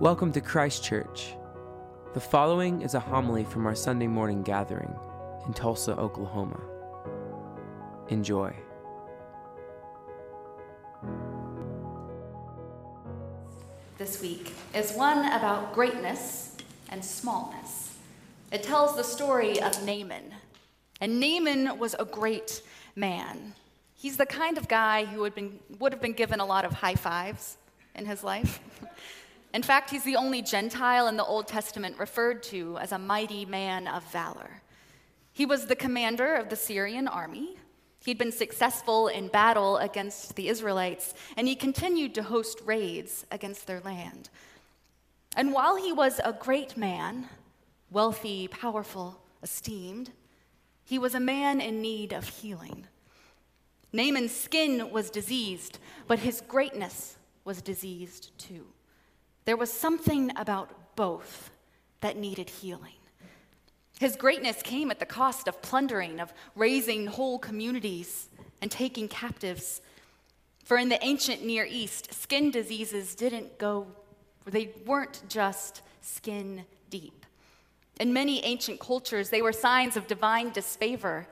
Welcome to Christ Church. The following is a homily from our Sunday morning gathering in Tulsa, Oklahoma. Enjoy. This week is one about greatness and smallness. It tells the story of Naaman. And Naaman was a great man. He's the kind of guy who would, been, would have been given a lot of high fives in his life. In fact, he's the only Gentile in the Old Testament referred to as a mighty man of valor. He was the commander of the Syrian army. He'd been successful in battle against the Israelites, and he continued to host raids against their land. And while he was a great man, wealthy, powerful, esteemed, he was a man in need of healing. Naaman's skin was diseased, but his greatness was diseased too. There was something about both that needed healing. His greatness came at the cost of plundering, of razing whole communities and taking captives. For in the ancient Near East, skin diseases didn't go, they weren't just skin deep. In many ancient cultures, they were signs of divine disfavor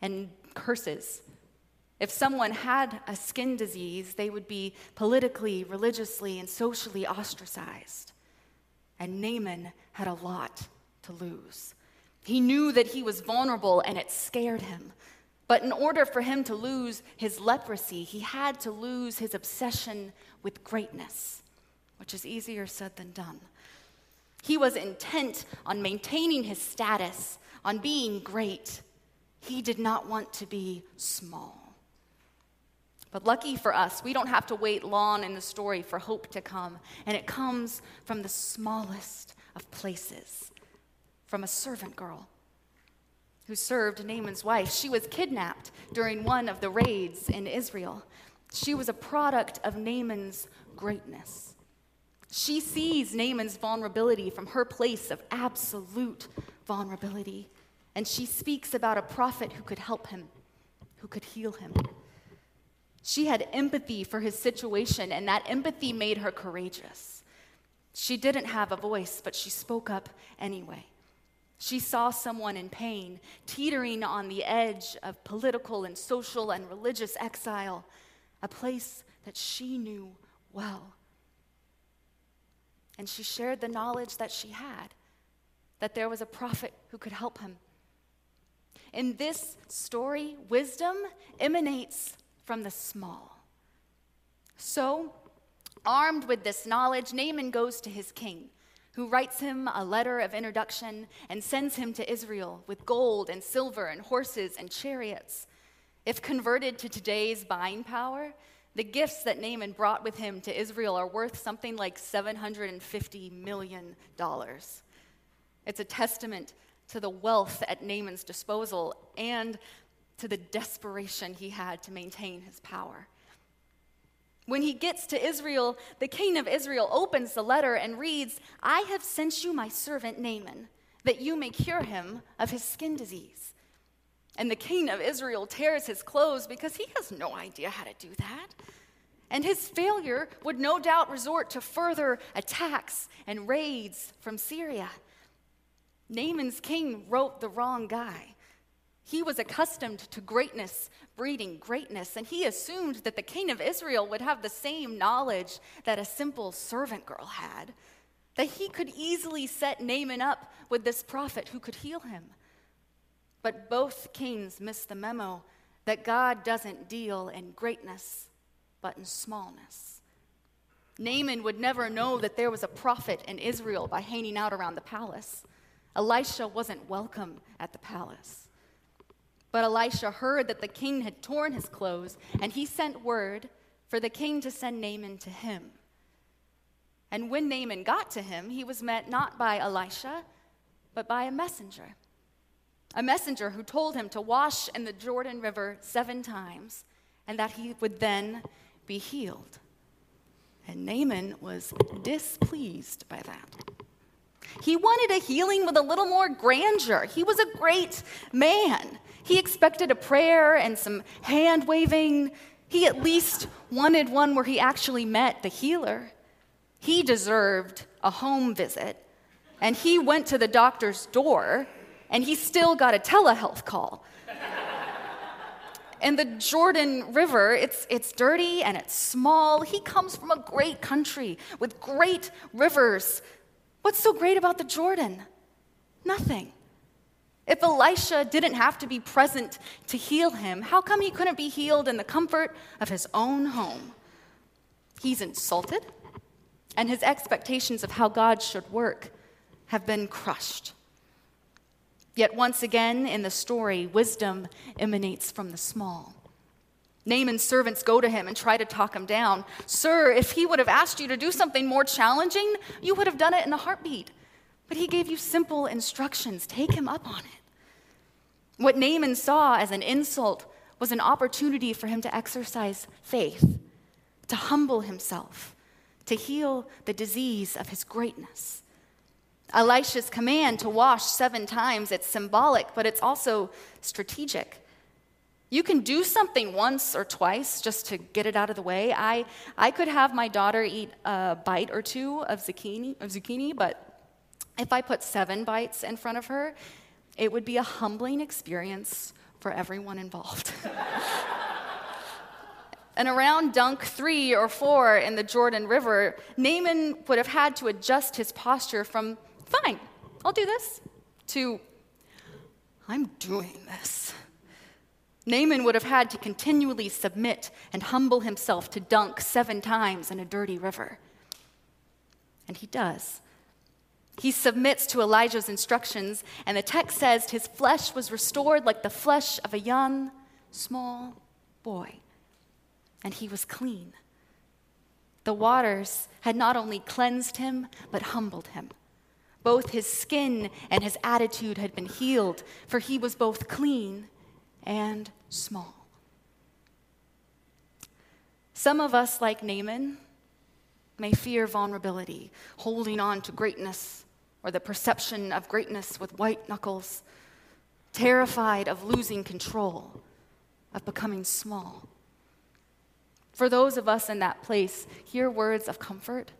and curses. If someone had a skin disease, they would be politically, religiously, and socially ostracized. And Naaman had a lot to lose. He knew that he was vulnerable and it scared him. But in order for him to lose his leprosy, he had to lose his obsession with greatness, which is easier said than done. He was intent on maintaining his status, on being great. He did not want to be small. But lucky for us, we don't have to wait long in the story for hope to come. And it comes from the smallest of places from a servant girl who served Naaman's wife. She was kidnapped during one of the raids in Israel. She was a product of Naaman's greatness. She sees Naaman's vulnerability from her place of absolute vulnerability. And she speaks about a prophet who could help him, who could heal him. She had empathy for his situation, and that empathy made her courageous. She didn't have a voice, but she spoke up anyway. She saw someone in pain, teetering on the edge of political and social and religious exile, a place that she knew well. And she shared the knowledge that she had that there was a prophet who could help him. In this story, wisdom emanates from the small. So, armed with this knowledge, Naaman goes to his king, who writes him a letter of introduction and sends him to Israel with gold and silver and horses and chariots. If converted to today's buying power, the gifts that Naaman brought with him to Israel are worth something like $750 million. It's a testament to the wealth at Naaman's disposal and to the desperation he had to maintain his power. When he gets to Israel, the king of Israel opens the letter and reads, I have sent you my servant Naaman, that you may cure him of his skin disease. And the king of Israel tears his clothes because he has no idea how to do that. And his failure would no doubt resort to further attacks and raids from Syria. Naaman's king wrote the wrong guy. He was accustomed to greatness breeding greatness, and he assumed that the king of Israel would have the same knowledge that a simple servant girl had, that he could easily set Naaman up with this prophet who could heal him. But both kings missed the memo that God doesn't deal in greatness, but in smallness. Naaman would never know that there was a prophet in Israel by hanging out around the palace. Elisha wasn't welcome at the palace. But Elisha heard that the king had torn his clothes, and he sent word for the king to send Naaman to him. And when Naaman got to him, he was met not by Elisha, but by a messenger. A messenger who told him to wash in the Jordan River seven times, and that he would then be healed. And Naaman was displeased by that. He wanted a healing with a little more grandeur. He was a great man. He expected a prayer and some hand waving. He at least wanted one where he actually met the healer. He deserved a home visit, and he went to the doctor's door, and he still got a telehealth call. and the Jordan River, it's, it's dirty and it's small. He comes from a great country with great rivers. What's so great about the Jordan? Nothing. If Elisha didn't have to be present to heal him, how come he couldn't be healed in the comfort of his own home? He's insulted, and his expectations of how God should work have been crushed. Yet once again in the story, wisdom emanates from the small. Naaman's servants go to him and try to talk him down. Sir, if he would have asked you to do something more challenging, you would have done it in a heartbeat. But he gave you simple instructions. Take him up on it. What Naaman saw as an insult was an opportunity for him to exercise faith, to humble himself, to heal the disease of his greatness. Elisha's command to wash seven times, it's symbolic, but it's also strategic. You can do something once or twice just to get it out of the way. I, I could have my daughter eat a bite or two of zucchini, of zucchini, but if I put seven bites in front of her, it would be a humbling experience for everyone involved. and around dunk three or four in the Jordan River, Naaman would have had to adjust his posture from, fine, I'll do this, to, I'm doing this. Naaman would have had to continually submit and humble himself to dunk seven times in a dirty river. And he does. He submits to Elijah's instructions, and the text says his flesh was restored like the flesh of a young, small boy, and he was clean. The waters had not only cleansed him, but humbled him. Both his skin and his attitude had been healed, for he was both clean and small. Some of us, like Naaman, may fear vulnerability, holding on to greatness or the perception of greatness with white knuckles, terrified of losing control, of becoming small. For those of us in that place, hear words of comfort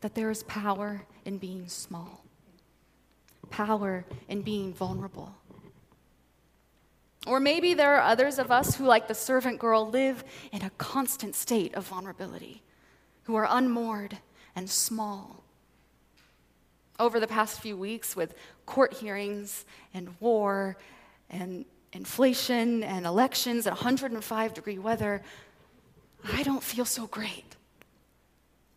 that there is power in being small, power in being vulnerable. Or maybe there are others of us who, like the servant girl, live in a constant state of vulnerability, who are unmoored and small over the past few weeks with court hearings and war and inflation and elections and 105 degree weather, I don't feel so great.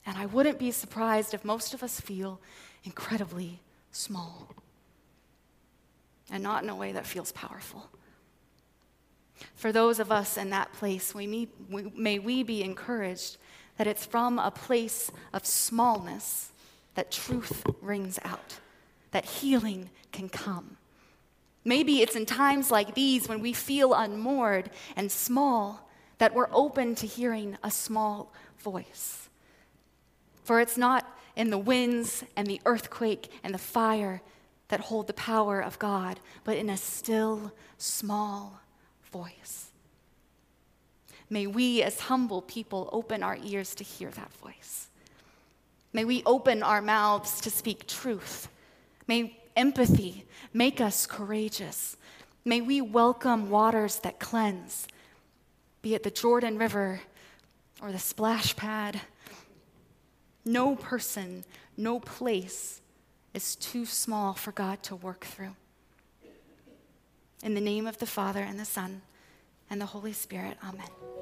And I wouldn't be surprised if most of us feel incredibly small. And not in a way that feels powerful. For those of us in that place, we may, we, may we be encouraged that it's from a place of smallness that truth rings out, that healing can come. Maybe it's in times like these when we feel unmoored and small that we're open to hearing a small voice. For it's not in the winds and the earthquake and the fire that hold the power of God, but in a still, small voice. May we, as humble people, open our ears to hear that voice. May we open our mouths to speak truth. May empathy make us courageous. May we welcome waters that cleanse, be it the Jordan River or the splash pad. No person, no place is too small for God to work through. In the name of the Father, and the Son, and the Holy Spirit, amen.